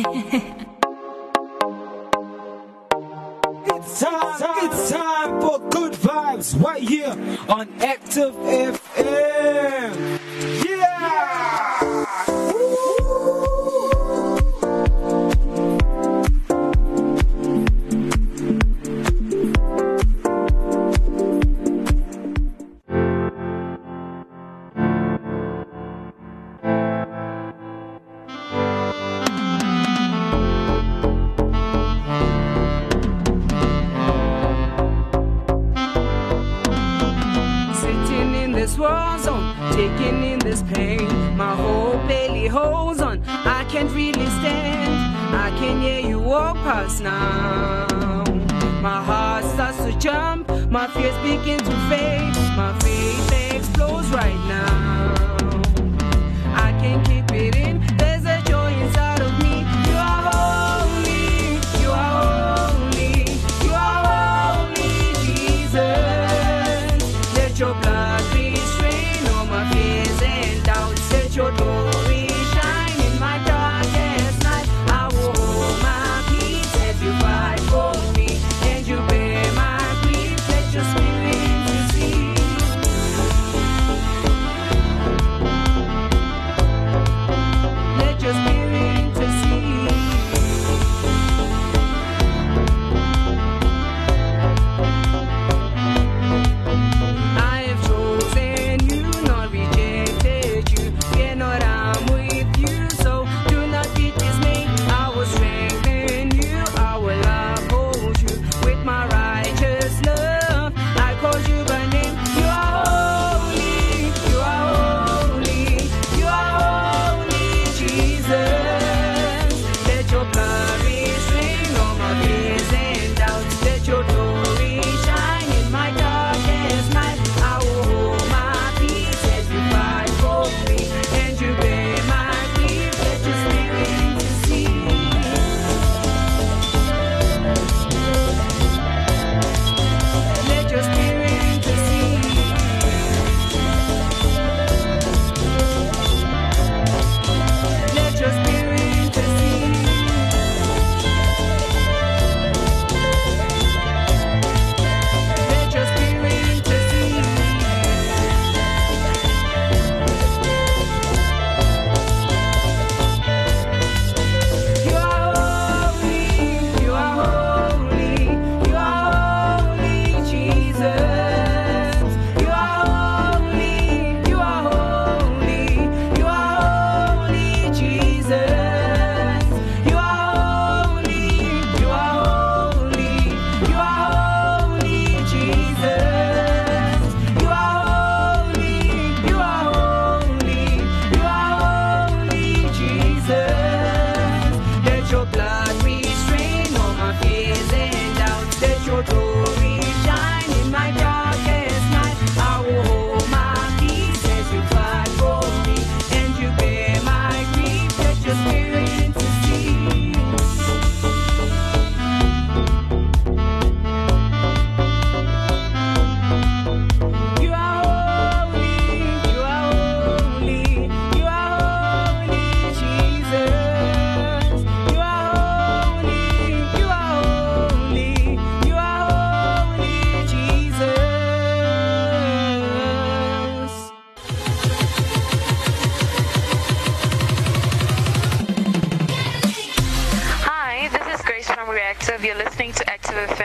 it's time, it's time for good vibes right here on Active F.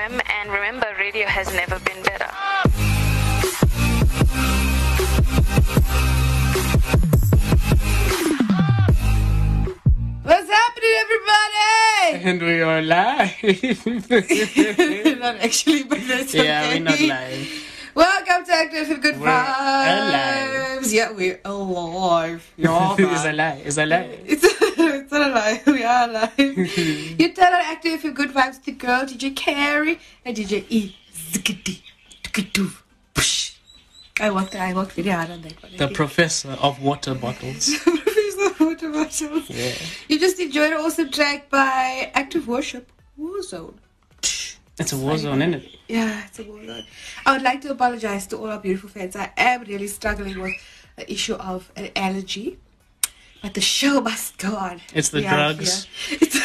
FM, and remember, radio has never been better. What's happening, everybody? And we are live. we're not actually, but that's okay. Yeah, we're not live. Welcome to Active Good we're Vibes. Alive. Yeah, we're alive. It's alive. It's alive. It's, it's not alive. We are alive. you tell an Active Good Vibes the girl DJ Carrie and DJ E. I worked. I worked very hard on that one. The professor of water bottles. professor of water bottles. Yeah. You just enjoyed an awesome track by Active Worship Warzone. It's a war zone, isn't it? Yeah, it's a war zone. I would like to apologize to all our beautiful fans. I am really struggling with the issue of an allergy, but the show must go on. It's the we drugs. It's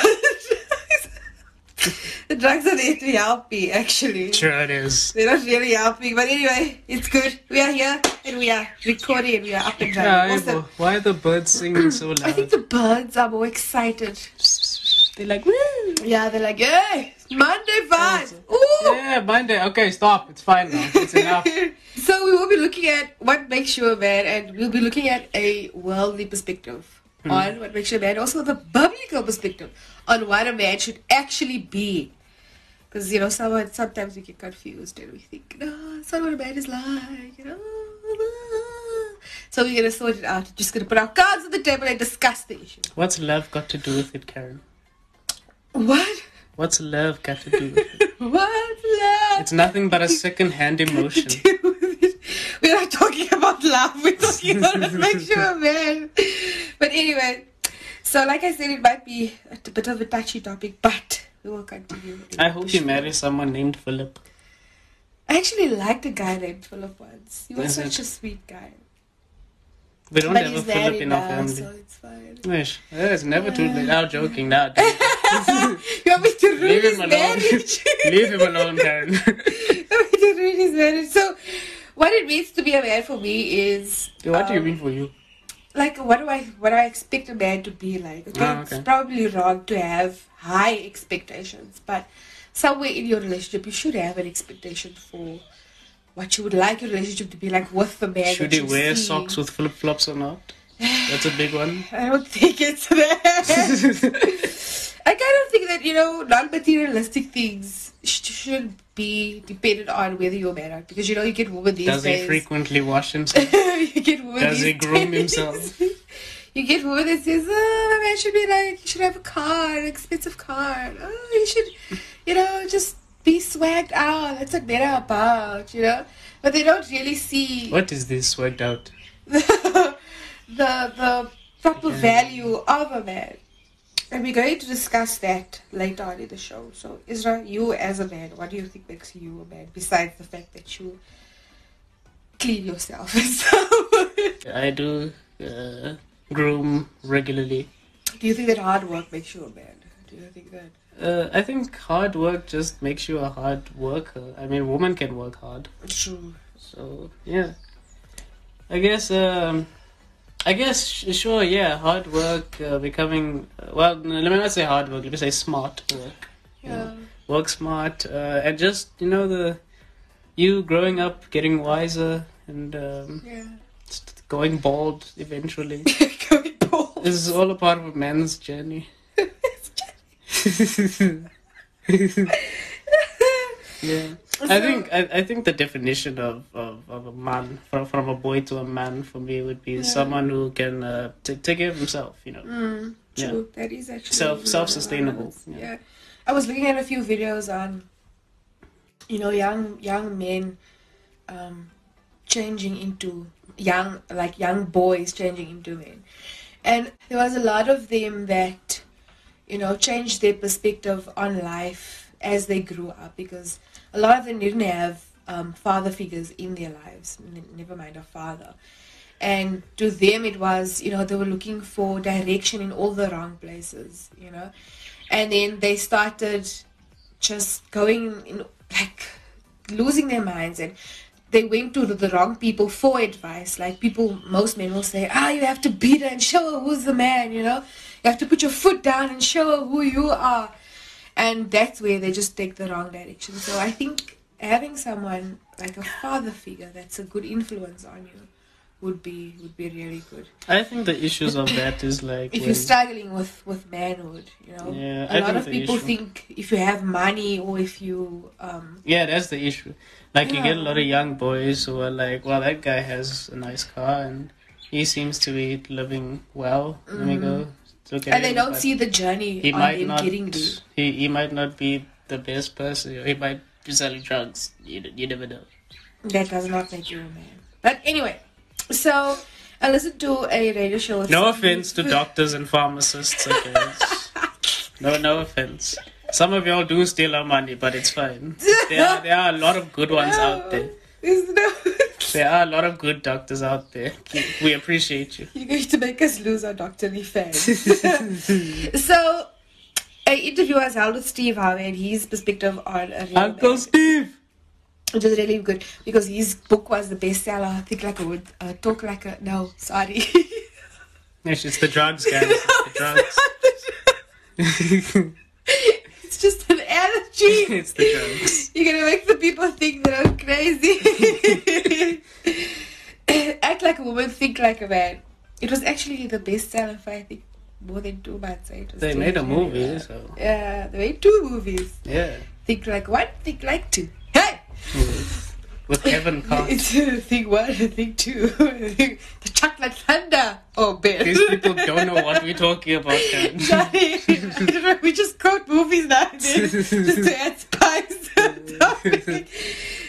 the drugs are there to help me, actually. Sure, it is. They're not really helping, but anyway, it's good. We are here and we are recording and we are up and running. Yeah, awesome. Why are the birds singing so loud? I think the birds are more excited. They're like, woo! Yeah, they're like, hey, Monday vibes. Ooh. Yeah, Monday. Okay, stop. It's fine now. It's enough. so we will be looking at what makes you a man, and we'll be looking at a worldly perspective Hmm. on what makes you a man, also the biblical perspective on what a man should actually be. Because you know, someone sometimes we get confused and we think, no, that's not what a man is like, you know. So we're gonna sort it out. Just gonna put our cards on the table and discuss the issue. What's love got to do with it, Karen? What? What's love got to do with it? What's love? It's nothing but a second-hand emotion. We're not talking about love. We're talking about what makes you a man. But anyway, so like I said, it might be a bit of a touchy topic, but we will continue. I hope you marry someone named Philip. I actually liked a guy named Philip once. He was such a sweet guy. We don't but have a Philip in our family. so it's fine. Wish. It's never too late. I'm joking now. you want me to ruin Leave his him alone. marriage? Leave him alone, Karen. you want me to ruin his marriage? So, what it means to be a man for me is what do you um, mean for you? like what do I what do I expect a man to be like? Okay, Ah, it's probably wrong to have high expectations, but somewhere in your relationship you should have an expectation for what you would like your relationship to be like with the man. Should he wear see. socks with flip flops or not? That's a big one. I don't think it's that. I kind of think that you know non-materialistic things sh- should be dependent on whether you're married because you know you get women these things. Does he frequently wash himself? you get women Does he groom days. himself? You get women that says, "Oh, man should be like, you should have a car, an expensive car. Oh, you should, you know, just be swagged out. That's what men are about, you know." But they don't really see What is this swagged out? the the, the proper value of a man. And we're going to discuss that later on in the show. So, Isra, you as a man, what do you think makes you a man besides the fact that you clean yourself and stuff? I do uh, groom regularly. do you think that hard work makes you a man? Do you think that? Uh, I think hard work just makes you a hard worker. I mean, woman can work hard. True. So yeah, I guess. Um, I guess sure. Yeah, hard work, uh, becoming well. Let me not say hard work. Let me say smart work. Yeah. Work smart, uh, and just you know the you growing up, getting wiser, and um, Yeah. going bald eventually. Going bald. this is all a part of a man's journey. yeah. I think I, I think the definition of, of, of a man from from a boy to a man for me would be someone who can uh, t- take care of himself. You know, Mm, Yeah. true. That is actually self self sustainable. yeah. Yeah. I was looking at a few videos on, you know, young young men, um, changing into young like young boys changing into men, and there was a lot of them that, you know, changed their perspective on life as they grew up because a lot of them didn't have um, father figures in their lives. Never mind a father. And to them it was you know they were looking for direction in all the wrong places you know. And then they started just going in like losing their minds and they went to the wrong people for advice. Like people most men will say ah you have to beat her and show her who's the man you know. You have to put your foot down and show her who you are and that's where they just take the wrong direction. So i think having someone like a father figure that's a good influence on you would be would be really good. I think the issues of that is like if when- you're struggling with with manhood you know? Yeah, a I lot of people issue- think if you have money or if you um Yeah, that's the issue. Like you get a lot of young boys who are like, "Well, that guy has a nice car and he seems to be living well." Let me go look at and they don't see the journey He might not. getting there He he might not be the best person. He might be selling drugs. You you never know. that does not make you a man but anyway so i listened to a radio show No offense to doctors and pharmacists. Okay. no, no offense. Some of y'all do steal our money, but it's fine. There are, there are a lot of good ones out there. There's no There are a lot of good doctors out there. We appreciate you. You're going to make us lose our doctorly fans. so, an interview was held with Steve Harvey and his perspective on a real Uncle man, Steve. which is really good because his book was the bestseller. I think like a wood, uh, talk like a no, sorry. Yes, it's the drugs, guys. It's the drugs. it's just an allergy. it's the drugs. You're gonna make the people think that I'm crazy. Act like a woman, think like a man. It was actually the bestseller for I think more than two months. Right? It was They made a movie, well. so Yeah, they made two movies. yeah. Think like one, think like two. Hey! Mm-hmm. With Kevin Hart. It's uh, think one, think two. the chocolate thunder. Oh, Ben. These people don't know what we're talking about. Sorry. we just quote movies now just to add spice.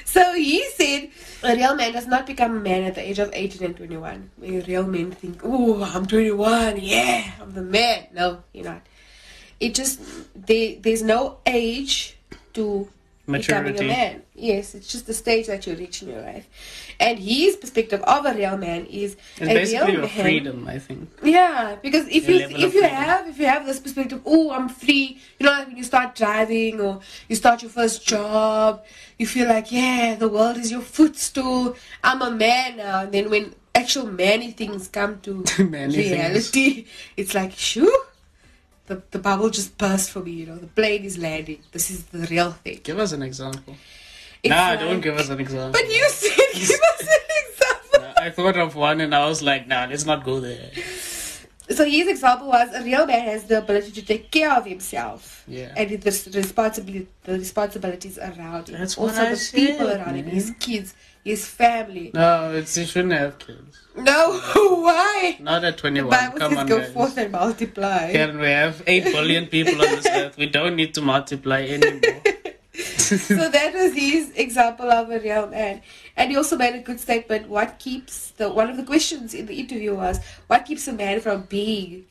so he said a real man does not become a man at the age of 18 and 21. Where real men think, oh, I'm 21, yeah, I'm the man. No, you're not. It just, there, there's no age to becoming a Maturity. man. Yes, it's just the stage that you reach in your life. And his perspective of a real man is It's a real basically your man. freedom, I think. Yeah, because if Your you if you freedom. have if you have this perspective, oh, I'm free. You know, like when you start driving or you start your first job, you feel like, yeah, the world is your footstool. I'm a man now. And then when actual many things come to Manly things. reality, it's like, shoo. The, the bubble just burst for me, you know. The plane is landing. This is the real thing. Give us an example. It's nah, like- don't give us an example. But you said give us an example. I thought of one and I was like, nah, let's not go there. So his example was a real man has the ability to take care of himself. Yeah. And the, the responsibility the responsibilities around him. That's what also I the said, people around him, his mm-hmm. kids, his family. No, it's you shouldn't have kids. No, why? Not at The 21. Bible Come says on, go guys. forth and multiply. Karen, we have 8 billion people on this earth. We don't need to multiply anymore. so that was his example of a real man. And he also made a good statement. What keeps the one of the questions in the interview was what keeps a man from being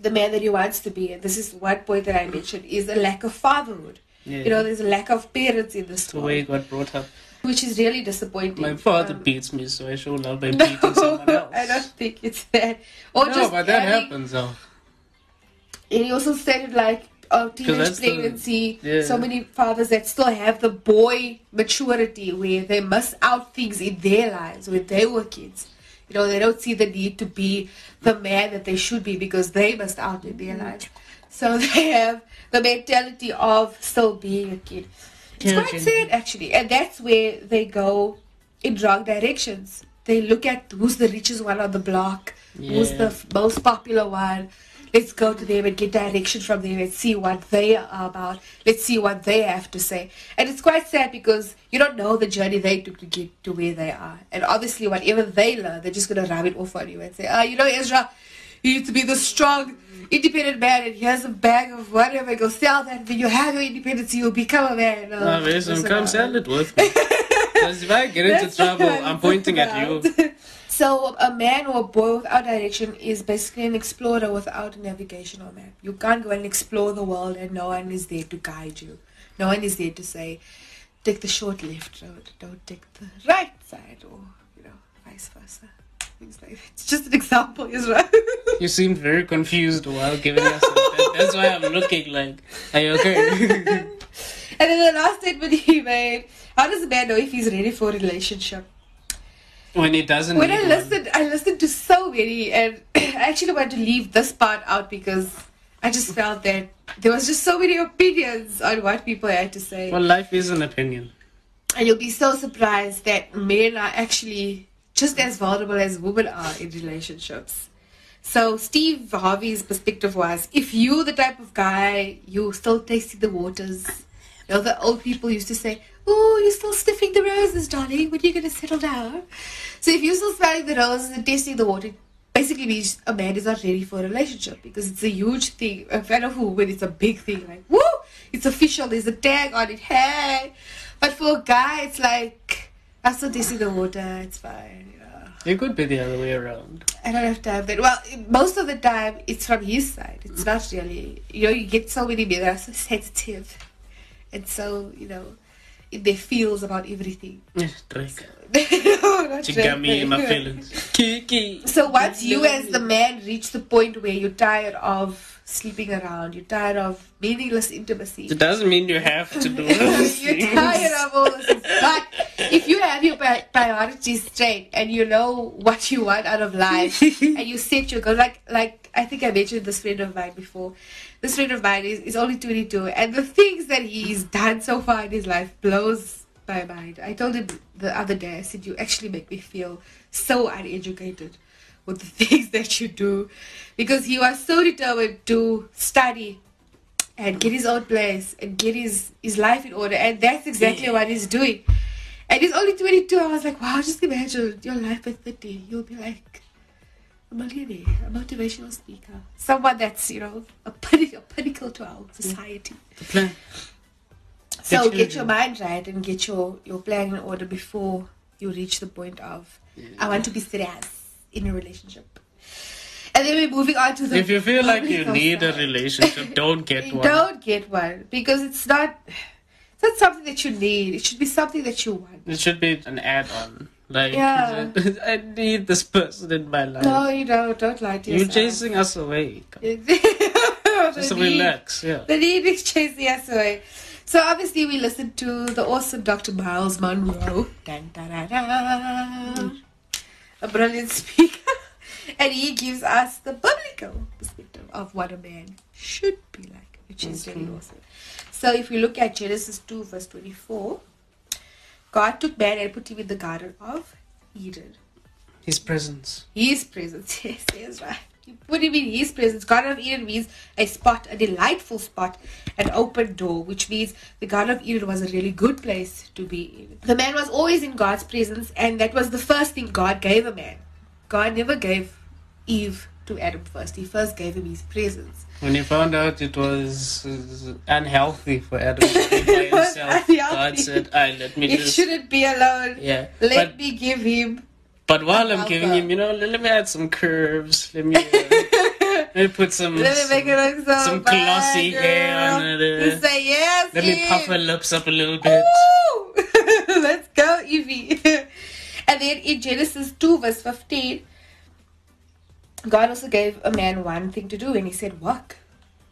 the man that he wants to be? And this is one point that I mentioned is a lack of fatherhood. Yeah. You know, there's a lack of parents in this the way he world, got brought up. Which is really disappointing. My father Um, beats me, so I show love by no, beating someone else. I don't think it's that. Or no, just but that having- happens, though. And he also stated like uh, teenage that's the- pregnancy. yeah. So many fathers that still have the boy maturity where they miss out things in their lives when they were kids. You know, they don't see the need to be the man that they should be because they missed out in their lives. So they have the mentality of still being a kid. It's Yeah, quite sad actually, and that's where they go in wrong directions. They look at who's the richest one on the block, who's the f- most popular one. Let's go to them and get direction from them and see what they are about. Let's see what they have to say. And it's quite sad because you don't know the journey they took to get to where they are. And obviously, whatever they learn, they're just going to rub it off on you and say, ah, you know, Ezra, you need to be the strong, independent man, and he has a bag of whatever. Go sell that. When you have your independence, you'll become a man. No, No, listen, listen, come sell it with me. Because if I get into trouble, I'm pointing at you. So a man or a boy without direction is basically an explorer without a navigational map. You can't go and explore the world and no one is there to guide you. No one is there to say, take the short left road, don't take the right side or, you know, vice versa. Things like that. It's just an example, Israel. You seemed very confused while giving us that. That's why I'm looking like, are you okay? And then the last statement he made, how does a man know if he's ready for a relationship? when he doesn't when I one. listened, I listened to so many, and I actually wanted to leave this part out because I just felt that there was just so many opinions on what people had to say, Well, life is an opinion. and you'll be so surprised that men are actually just as vulnerable as women are in relationships. So Steve Harvey's perspective was: if you're the type of guy you're still tasting the waters, you know the old people used to say, "Oh, you're still sniffing the roses, darling. When are you gonna settle down?" So if you're still smelling the roses and tasting the water, basically means a man is not ready for a relationship because it's a huge thing. A fan of it's a big thing. Like, woo, it's official. There's a tag on it. Hey, but for a guy, it's like I'm still tasting the water. It's fine. You know. It could be the other way around. I don't have time. For that well, most of the time it's from his side. It's not really. You know, you get so many men that are so sensitive, and so you know, in their feels about everything. Yeah, Drake. no, not She got me in my feelings. Kiki. So once you as the man reach the point where you're tired of sleeping around, you're tired of meaningless intimacy. It doesn't mean you have to do those you're things. tired of all this. But if you have your pri- priorities straight and you know what you want out of life and you set your goal, like like I think I mentioned this friend of mine before. This friend of mine is, is only 22 and the things that he's done so far in his life blows my mind. I told him the other day, I said, you actually make me feel so uneducated with the things that you do because he was so determined to study and get his own place and get his, his life in order. And that's exactly what he's doing. And he's only 22. I was like, wow, just imagine your life at 30. You'll be like a millionaire, a motivational speaker, someone that's, you know, a, pin- a pinnacle to our society. The plan. So Get get your- mind right and get your, your plan in order before you reach the point of, I want to be serious in a relationship. And then we're moving on to the. If you feel like you need a relationship, don't get one. Don't get one because it's not. Not something that you need. It should be something that you want. It should be an add-on. Like, Yeah. I need this person in my life. No, you don't. Don't lie to You're yourself. chasing us away. Just need, relax. Yeah. the need is chasing us away. So obviously we listened to the awesome Dr. Myles Munroe. Dun, dun, dun, dun. A brilliant speaker. and he gives us the biblical perspective of what a man should be like, which is really mm-hmm. awesome. So if we look at Genesis 2 verse 24, God took man and put him in the Garden of Eden. His presence. His presence. Yes, yes, right. You put him in his presence. Garden of Eden means a spot, a delightful spot, an open door, which means the Garden of Eden was a really good place to be in. The man was always in God's presence, and that was the first thing God gave a man. God never gave Eve to Adam first. He first gave him his presence. When he found out it was uh, unhealthy for Adam to be by himself, God said, "I let me He just shouldn't be alone. yeah." Let But me give him. but while I'm Alpha. giving him, you know, let, me add some curves. Let me uh, let me put some Let me make it look so some fine, glossy hair girl. on it. uh, say yes. Let me puff her lips up a little bit. Let's go, Evie. and then in Genesis 2, verse 15, God also gave a man one thing to do, and he said, Work.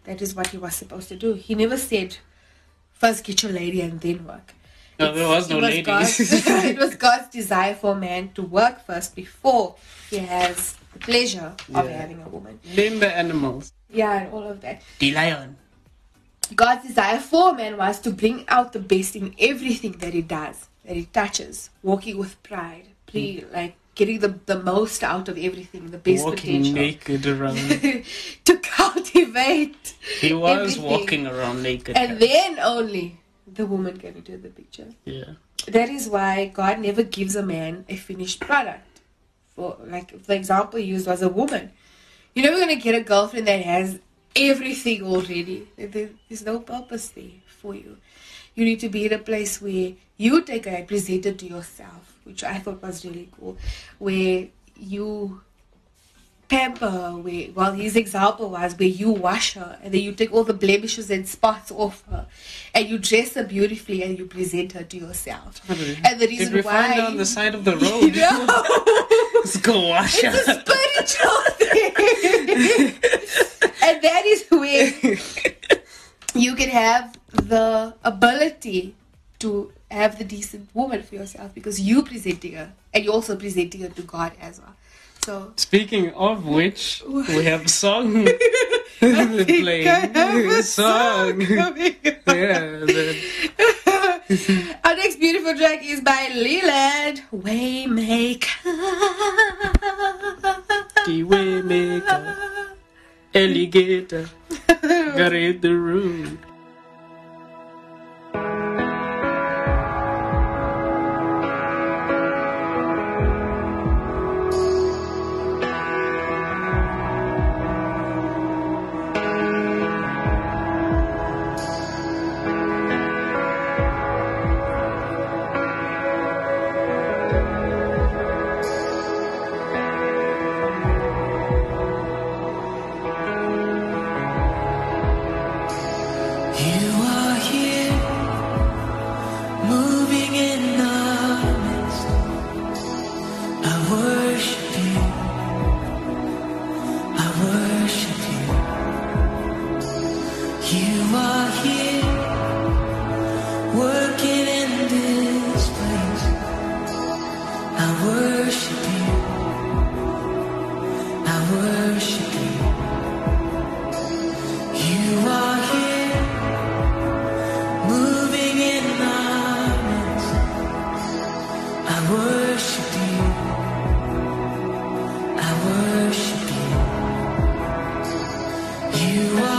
That is what he was supposed to do. He never said, First get your lady and then work. No, there was It no ladies. God's, it was God's desire for a man to work first before he has the pleasure of Yeah. having a woman. Name the animals. Yeah, and all of that. The lion. God's desire for man was to bring out the best in everything that he does, that he touches, walking with pride, ple- hmm. like getting the, the most out of everything, the best Walking potential. naked around. to cultivate. He was Everything. walking around naked. And then only the woman came into the picture. yeah. That is why God never gives a man a finished product. For like the example used was a woman. You're never gonna get a girlfriend that has everything already. There's no purpose there for you. You need to be in a place where you take and present it to yourself, which I thought was really cool. Where you pamper her, where well his example was where you wash her and then you take all the blemishes and spots off her and you dress her beautifully and you present her to yourself. And the reason Did we why find her on the side of the road? no, Let's go wash her it's a spiritual thing. and that is where you can have the ability to have the decent woman for yourself because you presenting her and you're also presenting her to God as well. So Speaking of which, we have a song playing. A song. yeah, Our next beautiful track is by Leeland Waymaker. the waymaker, alligator, got in the room. You are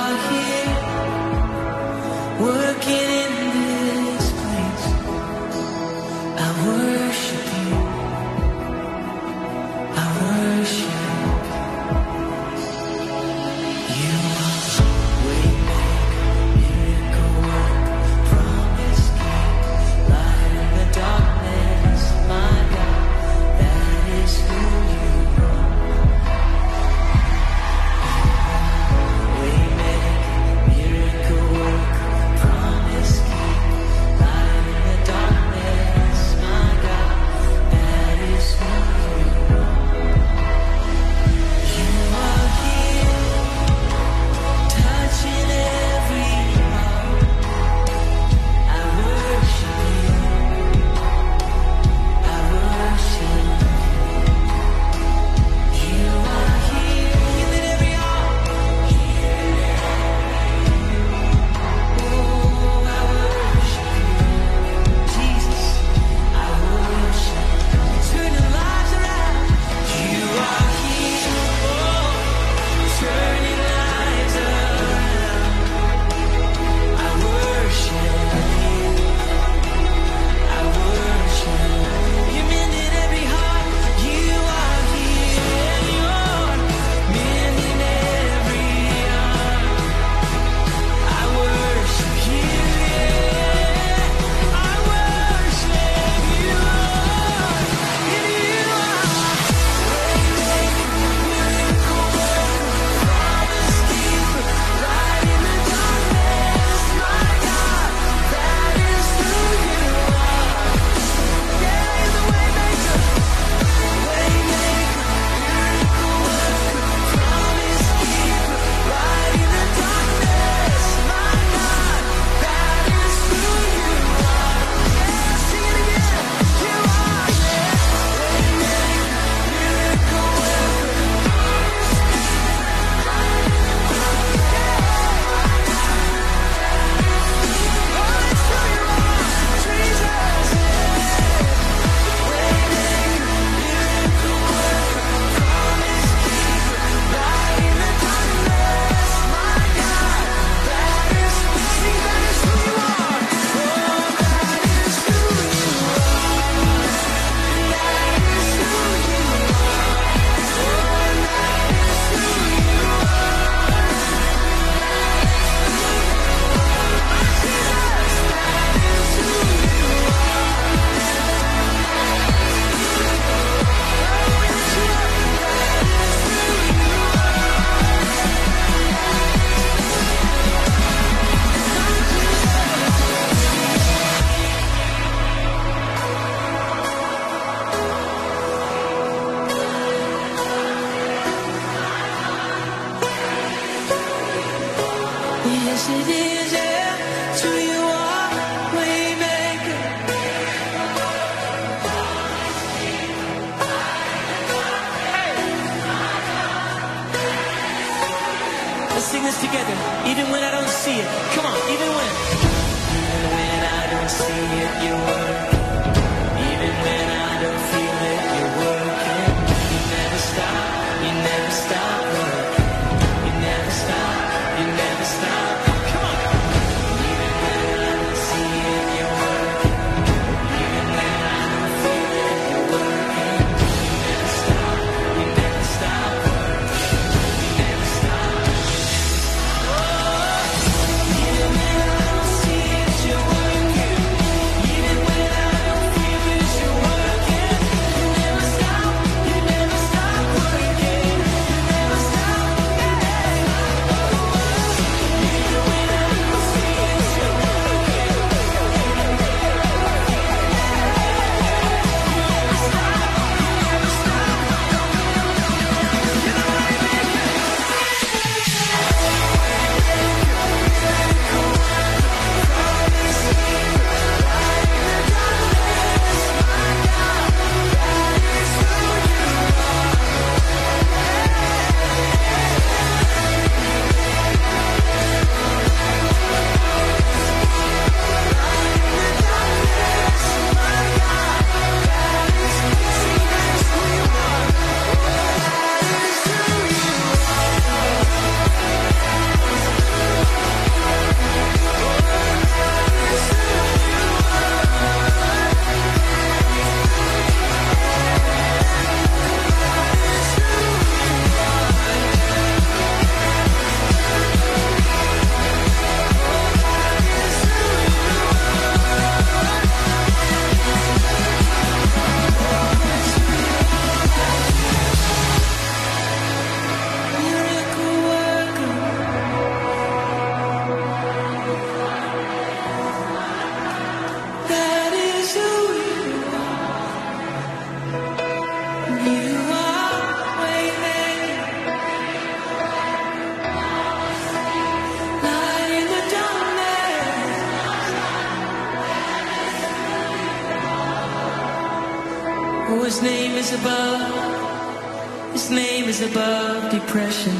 is above. His name is above depression.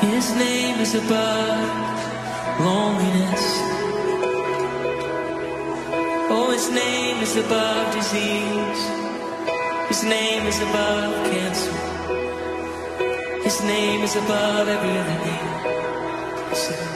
His name is above loneliness. Oh, his name is above disease. His name is above cancer. His name is above every other name.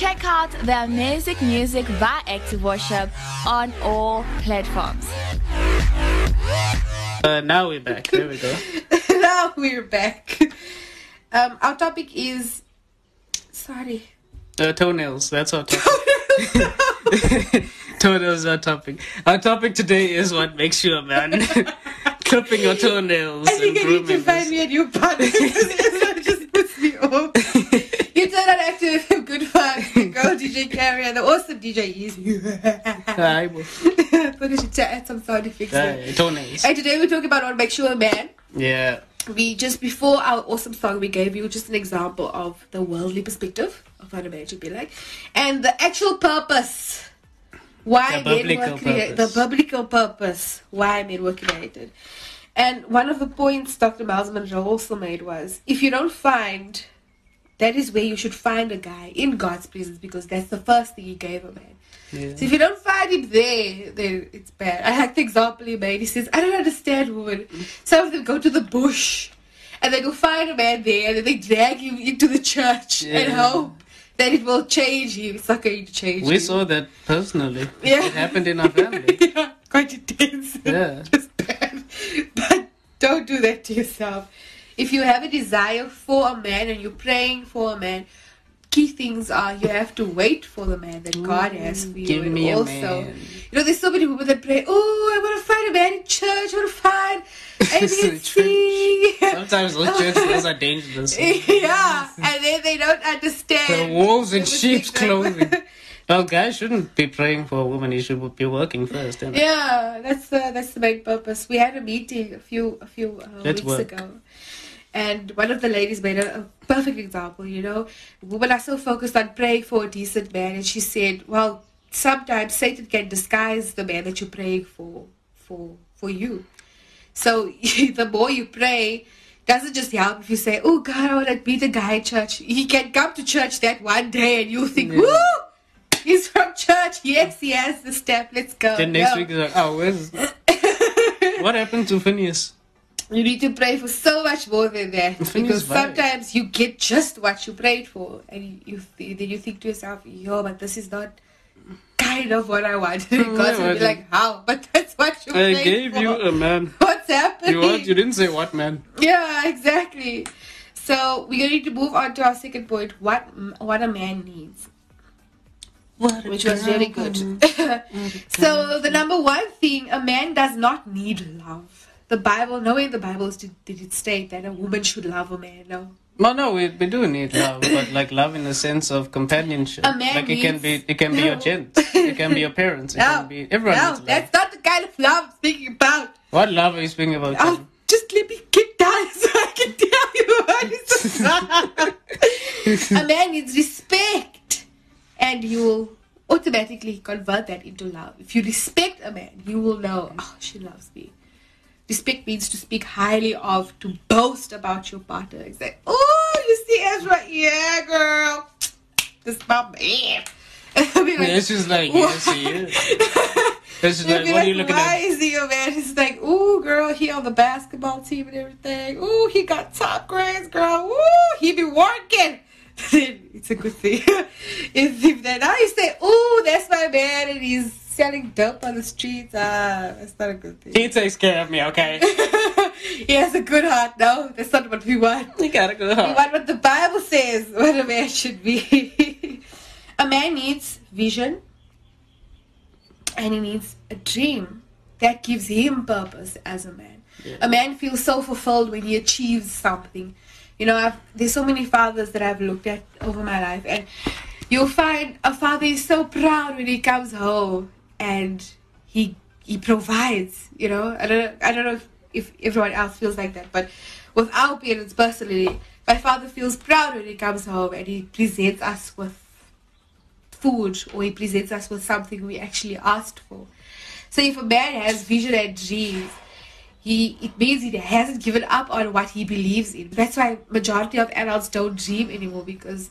Check out their amazing music by Active Worship on all platforms. Uh, now we're back. There we go. now we're back. Um, our topic is. Sorry. Uh, toenails. That's our topic. toenails is our topic. Our topic today is what makes you a man. Clipping your toenails I think and I need to grooming. find us. me a new partner because it just puts me off. you turn on active FM, good fun. DJ Carrie and the awesome DJ Easy. Aye, bo. Thought I should add some sound effects there. Aye, toenails. And today we're talking about what makes you a man. Yeah. We just before our awesome song we gave you just an example of the worldly perspective of what a man should be like, and the actual purpose why The men were created. The biblical purpose why men were created. And one of the points Dr. Myles Munroe also made was if you don't find that is where you should find a guy in God's presence because that's the first thing he gave a man. Yeah. So if you don't find him there, then it's bad. I like the example he made. He says, I don't understand women. Some of them go to the bush and they go find a man there and then they drag him into the church and Yeah. hope that it will change him. It's not going to change We him. saw that personally. Yeah. It happened in our family. yeah, quite intense. Yeah. Just bad. But don't do that to yourself. If you have a desire for a man and you're praying for a man, key things are you have to wait for the man that God has for you. give and me a man. you know, there's so many women that pray, oh, I want to find a man in church, I want to find A, B, So and C. Sometimes those churches are dangerous. yeah, and then they don't understand. The wolves in sheep's clothing. Well, guys shouldn't be praying for a woman. He should be working first. innit? Yeah, that's the that's the main purpose. We had a meeting a few a few uh, weeks work. ago, and one of the ladies made a, a perfect example. You know, women are so focused on praying for a decent man, and she said, "Well, sometimes Satan can disguise the man that you're praying for for for you. So the more you pray." Doesn't just help if you say, "Oh God, I want to be the guy in church." He can come to church that one day, and you think, Yeah. "Woo, he's from church. Yes, he has the step. Let's go." Then next No. week is like, oh, where's what happened to Phineas? You need to pray for so much more than that because sometimes you get just what you prayed for, and you, you th- then you think to yourself, "Yo, but this is not kind of what I wanted." Because yeah, be like, "How?" But that's what you I gave for. you a man. What's happening? You what? You didn't say what, man? Yeah, exactly. So we're gonna to move on to our second point: what what a man needs, which was really good. so the number one thing, a man does not need love. The Bible, nowhere in the Bible did, did it state that a woman should love a man. No, Well, no, we, we do need love, but like love in the sense of companionship. A man like it can be, it can be your No. gent, it can be your parents, it no, can be everyone no, needs love. that's not the kind of love I'm speaking about. What love are you speaking about? Oh, I'll just let me get down so I can tell you what is A man needs respect, and you will automatically convert that into love. If you respect a man, you will know, oh, she loves me. Respect means to speak highly of, to boast about your partner. It's like, oh, you see Ezra? Yeah, girl. This is my man. Like, Yeah, it's just like, yes, he is. It's like, are you like, looking why at? is he your man? It's like, ooh, girl, he on the basketball team and everything. Ooh, he got top grades, girl. Ooh, he be working. It's a good thing. if, if that now you say, ooh, that's my man, and he's selling dope on the streets, ah, that's not a good thing. He takes care of me, okay? he has a good heart. No, that's not what we want. He got a good We want what the Bible says what a man should be. a man needs vision and he needs a dream that gives him purpose as a man. A man feels so fulfilled when he achieves something. You know, I've, there's so many fathers that I've looked at over my life, and you'll find a father is so proud when he comes home and he he provides. You know, I don't I don't know if, if everyone else feels like that, but with our parents personally, my father feels proud when he comes home and he presents us with food or he presents us with something we actually asked for. So if a man has vision and dreams, he it means he hasn't given up on what he believes in. That's why majority of adults don't dream anymore because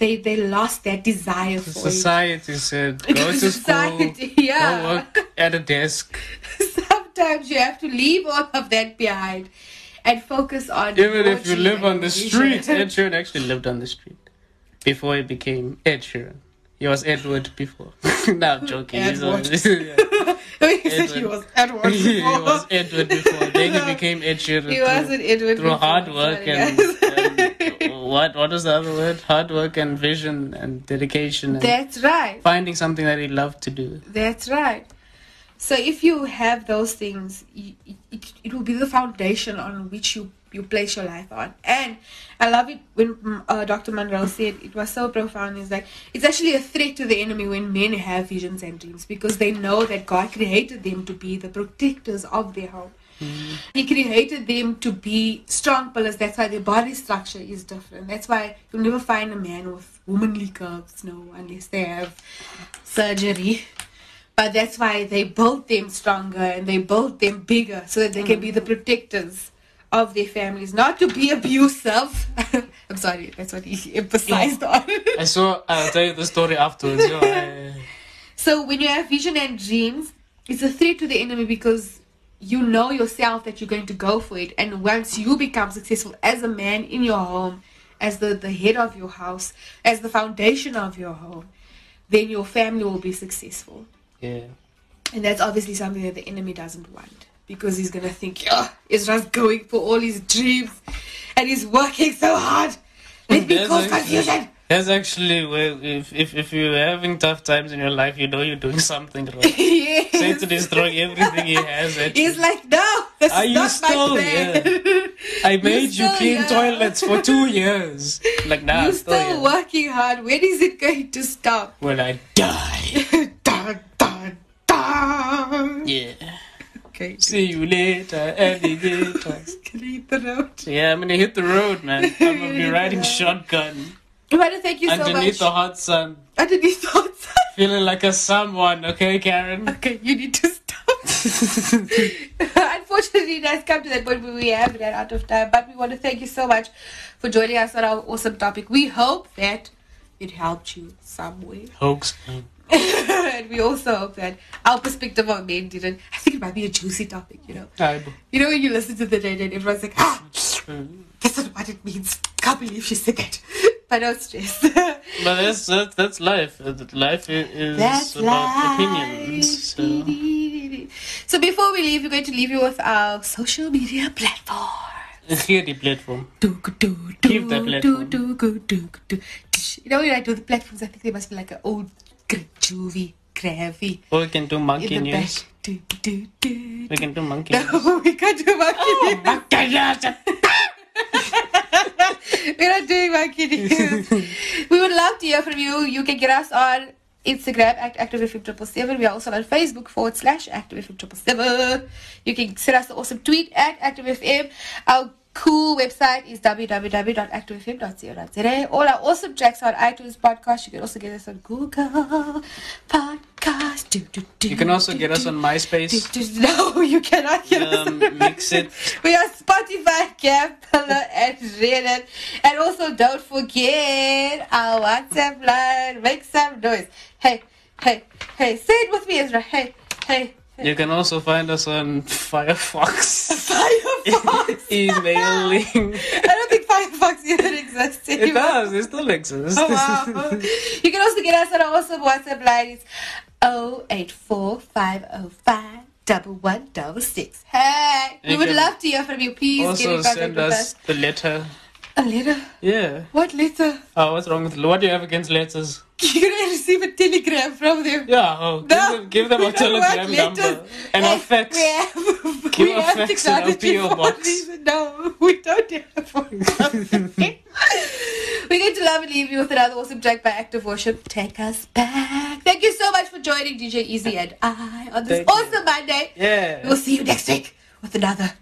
they they lost their desire for it. Society said, go to school, Society, yeah. go work at a desk. Sometimes you have to leave all of that behind and focus on Even if you live on the street, Ed Sheeran actually lived on the street before he became Ed Sheeran. He was Edward before. no, I'm joking. He's Edward. always- yeah. he said he Edward. was Edward he was Edward before. Then he became Ed Sheeran. He through- wasn't Edward through before. hard work Sorry, and what what was the other word? Hard work and vision and dedication and That's right. finding something that he loved to do. That's right. So if you have those things, you, it, it will be the foundation on which you, you place your life on. And I love it when mm, uh, Dr. Munroe said it was so profound. It's like it's actually a threat to the enemy when men have visions and dreams because they know that God created them to be the protectors of their home. Hmm. He created them to be strong pillars. That's why their body structure is different. That's why you'll never find a man with womanly curves, no, unless they have surgery. But that's why they built them stronger and they built them bigger so that they can be the hmm. protectors of their families, not to be abusive. I'm sorry, that's what he emphasized hmm. on. I saw. Uh, I'll tell you the story afterwards. You know, I- So when you have vision and dreams, it's a threat to the enemy because you know yourself that you're going to go for it. And once you become successful as a man in your home, as the, the head of your house, as the foundation of your home, then your family will be successful. yeah. And that's obviously something that the enemy doesn't want. Because he's gonna think, yeah, Israel's going for all his dreams and he's working so hard. Let me cause confusion. That's actually if, if if you're having tough times in your life, you know you're doing something wrong. yes. Satan is throwing everything he has at you. He's like, no, this Are is you not still my plan. I made you clean toilets for two years. Like nah, You're still, still working hard. When is it going to stop? When I die. dun, dun, dun. Yeah. Okay. See you later, alligator. Clean the road. Yeah, I'm gonna hit the road, man. I'm gonna be riding shotgun To thank you so underneath much. the hot sun, Underneath the hot sun. feeling like a someone. Okay, Karen. Okay, you need to stop. Unfortunately, it has come to that point where we have ran out of time. But we want to thank you so much for joining us on our awesome topic. We hope that it helped you some way. Hoax. and we also hope that our perspective on men didn't. I think it might be a juicy topic, you know. I- You know, when you listen to the data and everyone's like, ah, that's not what it means. Can't believe she said that. But don't stress. But that's that's, that's life. Uh, Life is That's about life. opinions. So. So before we leave, we're going to leave you with our social media platform. Here the platform. Do, do, do, Give that platform. do, do, do, do. You know when I do the platforms, I think they must be like an old gr- juvie, gravy. Or we can do monkey in the news. back. Do, do, do, We can do monkey news. We can't do monkey Oh, news. monkey news. We're not doing monkey news. we would love to hear from you. You can get us on Instagram at ActiveFM777. We are also on Facebook forward slash ActiveFM777. You can send us an awesome tweet at ActiveFM. Our cool website is www.activefm.co.za. All our awesome tracks are on iTunes podcast. You can also get us on Google Podcast. Do, do, do, You can also get us on MySpace. No, you cannot get us Um, on mix it. We are Spotify, Campbell, and Reddit. And also, don't forget our WhatsApp line. Make some noise. Hey, hey, hey. Say it with me, Ezra. Hey, hey. You can also find us on Firefox. Firefox. Emailing. I don't think Firefox even exists anymore. It does. It still exists. Oh, wow. you can also get us on our awesome WhatsApp line. It's 084505 double one double six. Hey, we would love to hear from you. Please get also send with us us. the letter. A letter? Yeah. What letter? Oh, what's wrong with what do you have against letters? You're gonna receive a telegram from them. Yeah. Oh, give No, them, give them we a don't telegram number letters. and a eh, fax. We have, Give we a have fax and a technology PO for box. a reason. No, we don't have one. We're going to love and leave you with another awesome track by Active Worship. Take us back. Thank you so much for joining DJ Easy and I on this Thank you. awesome Monday. Yeah. We'll see you next week with another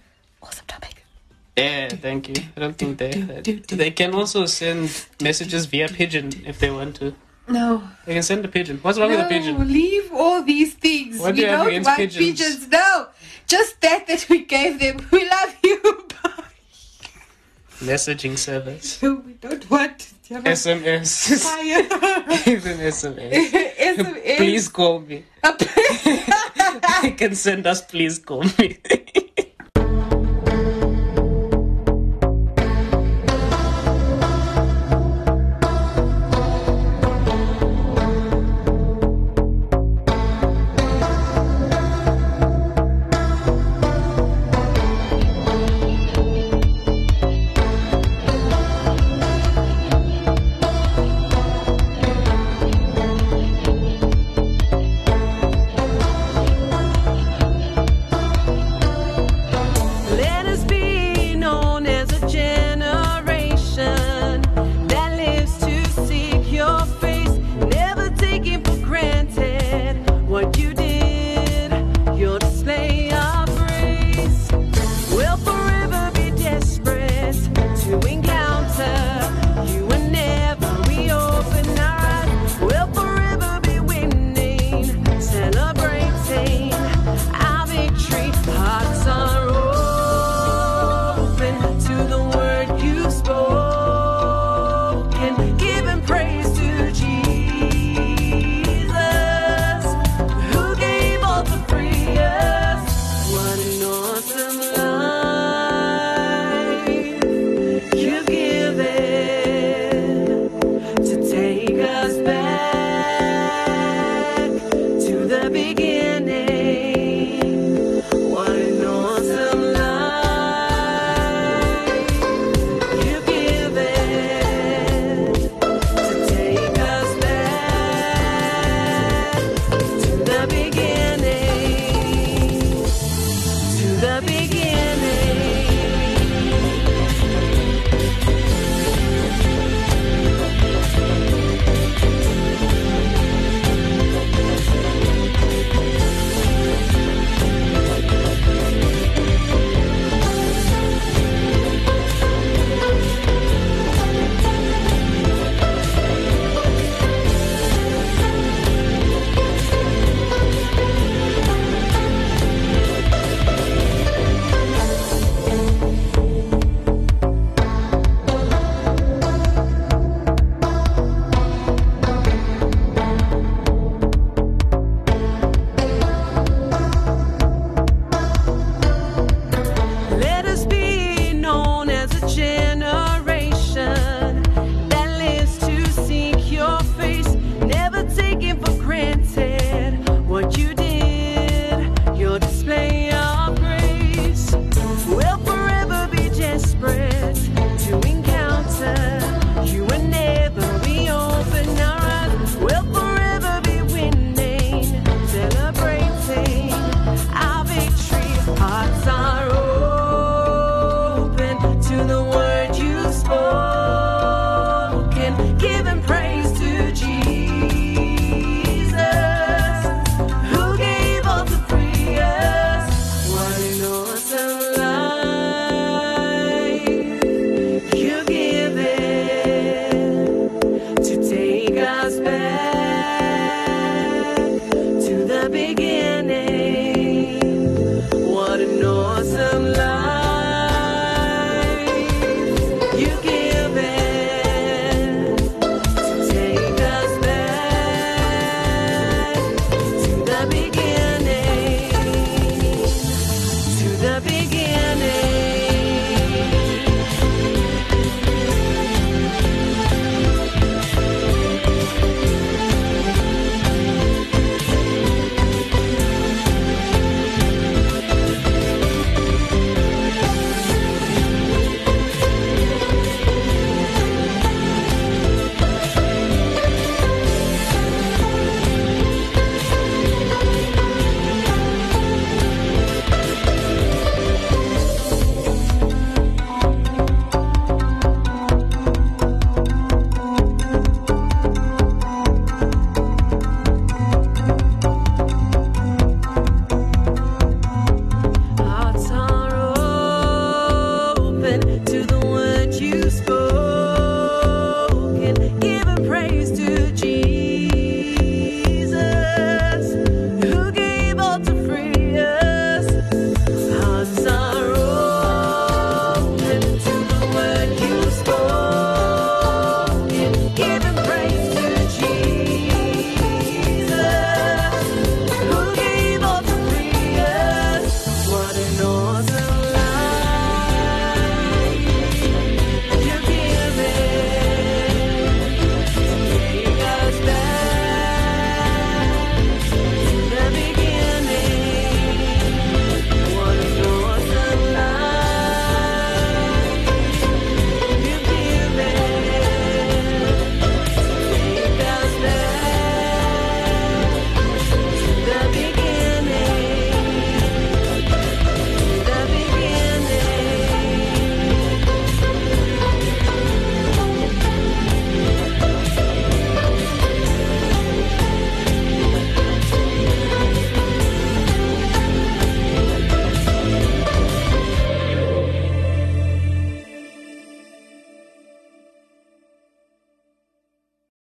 awesome topic. Yeah, thank you. I don't think they they can also send messages via pigeon if they want to. No. They can send a pigeon. What's wrong no, with a pigeon? leave all these things. What we do you have don't against want pigeons? No, just that that we gave them. We love you. Bye. Messaging service. No, we don't want. It. SMS. Give them SMS. SMS. Please call me. They can send us please call me.